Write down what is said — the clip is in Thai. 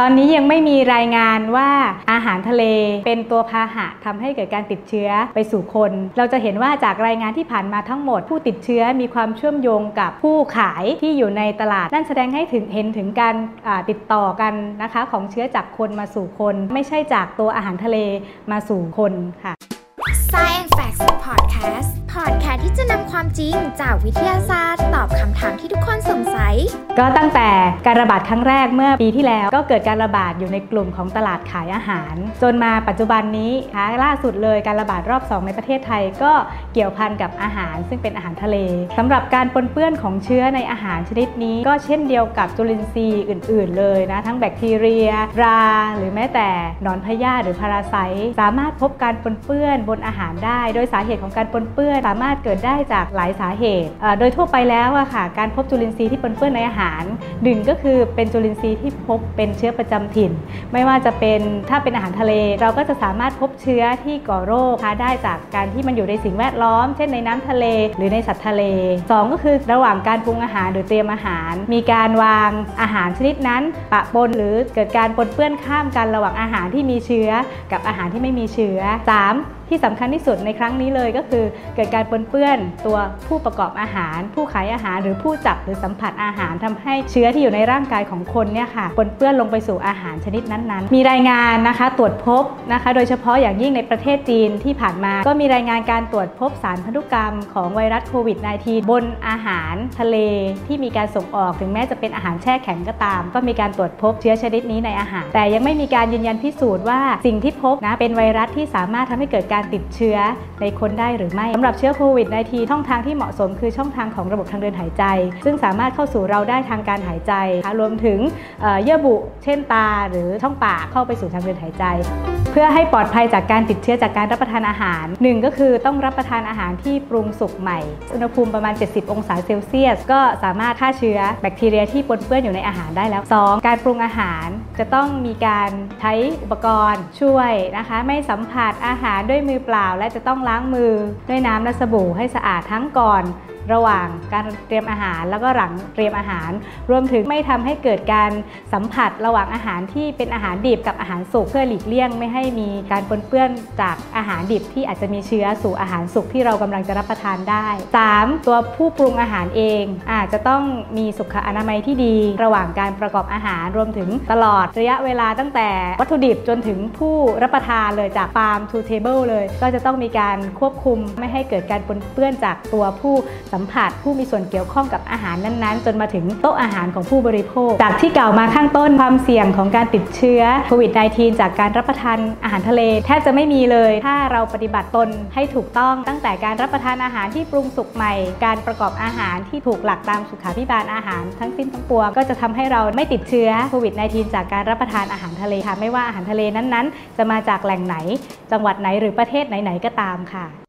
ตอนนี้ยังไม่มีรายงานว่าอาหารทะเลเป็นตัวพาหะทำให้เกิดการติดเชื้อไปสู่คน เราจะเห็นว่าจากรายงานที่ผ่านมาทั้งหมด ผู้ติดเชื้อมีความเชื่อมโยงกับผู้ขายที่อยู่ในตลาด นั่นแสดงให้ถึงเห็นถึงการติดต่อกันนะคะของเชื้อจากคนมาสู่คน ไม่ใช่จากตัวอาหารทะเลมาสู่คนค่ะ Science Facts Podcast Podcast ที่จะนำความจริงจากวิทยาศาสตร์ ตอบคำถามที่ ก็ตั้งแต่การระบาดครั้งแรกเมื่อปีที่แล้ว ก็เกิดการระบาดอยู่ในกลุ่มของตลาดขายอาหาร จนมาปัจจุบันนี้คะล่าสุดเลยการระบาดรอบ 2 ในประเทศไทย ก็เกี่ยวพันกับอาหาร ซึ่งเป็นอาหารทะเลสำหรับการปนเปื้อนของเชื้อในอาหารชนิดนี้ก็เช่นเดียวกับจุลินทรีย์อื่น ๆ เลยนะทั้งแบคทีเรีย รา หรือแม้แต่หนอนพยาธิหรือพาราไซต์สามารถพบการปนเปื้อนบนอาหารได้ โดยสาเหตุของการปนเปื้อนสามารถเกิดได้จากหลายสาเหตุโดยทั่วไปแล้วอะค่ะการพบจุลินทรีย์ที่ปนเปื้อนในอาหารหนึ่งก็คือเป็นจุลินทรีย์ที่พบเป็นเชื้อประจำถิ่น ไม่ว่าจะเป็นถ้าเป็นอาหารทะเล เราก็จะสามารถพบเชื้อที่ก่อโรคได้จากการที่มันอยู่ในสิ่งแวดล้อม เช่นในน้ำทะเล หรือในสัตว์ทะเล 2 ก็คือระหว่างการปรุงอาหารหรือเตรียมอาหาร มีการวางอาหารชนิดนั้น ปะปนหรือเกิดการปนเปื้อนข้ามกันระหว่างอาหารที่มีเชื้อ กับอาหารที่ไม่มีเชื้อ 3. ที่สำคัญที่สุดในครั้งนี้เลยก็คือ เกิดการปนเปื้อนตัวผู้ประกอบอาหาร ผู้ขายอาหารหรือผู้จับหรือสัมผัสอาหารทำให้เชื้อที่อยู่ในร่างกายของคนเนี่ยค่ะปนเปื้อนลงไปสู่อาหารชนิดนั้นๆ มีรายงานนะคะตรวจพบนะคะ โดยเฉพาะอย่างยิ่งในประเทศจีนที่ผ่านมา ก็มีรายงานการตรวจพบสารพันธุกรรมของไวรัสโควิด -19 บนอาหารทะเลที่มีการส่งออกถึงแม้จะเป็นอาหารแช่แข็งก็ตาม ก็มีการตรวจพบเชื้อชนิดนี้ในอาหาร แต่ยังไม่มีการยืนยันพิสูจน์ว่าสิ่งที่พบนะเป็นไวรัสที่สามารถทำให้เกิดการติดเชื้อในคนได้หรือไม่สำหรับเชื้อโควิด -19 ช่องทางที่เหมาะสมคือช่องทางของระบบทางเดินหายใจ ซึ่งสามารถเข้าสู่เราได้ทางการหายใจ รวมถึงเยื่อบุเช่นตาหรือช่องปากเข้าไปสู่ทางเดินหายใจ เพื่อให้ปลอดภัยจากการติดเชื้อจากการรับประทานอาหารหนึ่งก็คือต้องรับประทานอาหารที่ปรุงสุกใหม่ อุณหภูมิประมาณ 70 องศาเซลเซียส ก็สามารถฆ่าเชื้อแบคทีเรียที่ปนเปื้อนอยู่ในอาหารได้แล้ว 2. การปรุงอาหารจะต้องมีการใช้อุปกรณ์ช่วยนะคะ ไม่สัมผัสอาหารด้วยมือเปล่า และจะต้องล้างมือด้วยน้ำและสบู่ให้สะอาดทั้งก่อน ระหว่างการเตรียมอาหารแล้วก็หลังเตรียมอาหาร รวมถึงไม่ทำให้เกิดการสัมผัสระหว่างอาหารที่เป็นอาหารดิบกับอาหารสุกเพื่อหลีกเลี่ยง ไม่ให้มีการปนเปื้อนจากอาหารดิบที่อาจจะมีเชื้อสู่อาหารสุกที่เรากำลังจะรับประทานได้ 3. ตัวผู้ปรุงอาหารเอง อาจจะต้องมีสุขอนามัยที่ดี ระหว่างการประกอบอาหารรวมถึงตลอดระยะเวลาตั้งแต่วัตถุดิบจนถึงผู้รับประทานเลยจาก farm to table เลย ก็จะต้องมีการควบคุมไม่ให้เกิดการปนเปื้อนจากตัวผู้สัมผัส ผู้มีส่วนเกี่ยวข้องกับอาหารนั้นๆ จนมาถึงโต๊ะอาหารของผู้บริโภค จากที่กล่าวมาข้างต้นความเสี่ยงของการติดเชื้อโควิด -19 จากการรับประทานอาหารทะเล แทบจะไม่มีเลย ถ้าเราปฏิบัติตนให้ถูกต้องตั้งแต่การรับประทานอาหารที่ปรุงสุกใหม่ การประกอบอาหารที่ถูกหลักตามสุขาพิบาลอาหารทั้งสิ้นทั้งปวง ก็จะทำให้เราไม่ติดเชื้อโควิด -19 จากการรับประทานอาหารทะเลค่ะไม่ว่าอาหารทะเลนั้นๆ จะมาจากแหล่งไหน จังหวัดไหนหรือประเทศไหนๆก็ตามค่ะ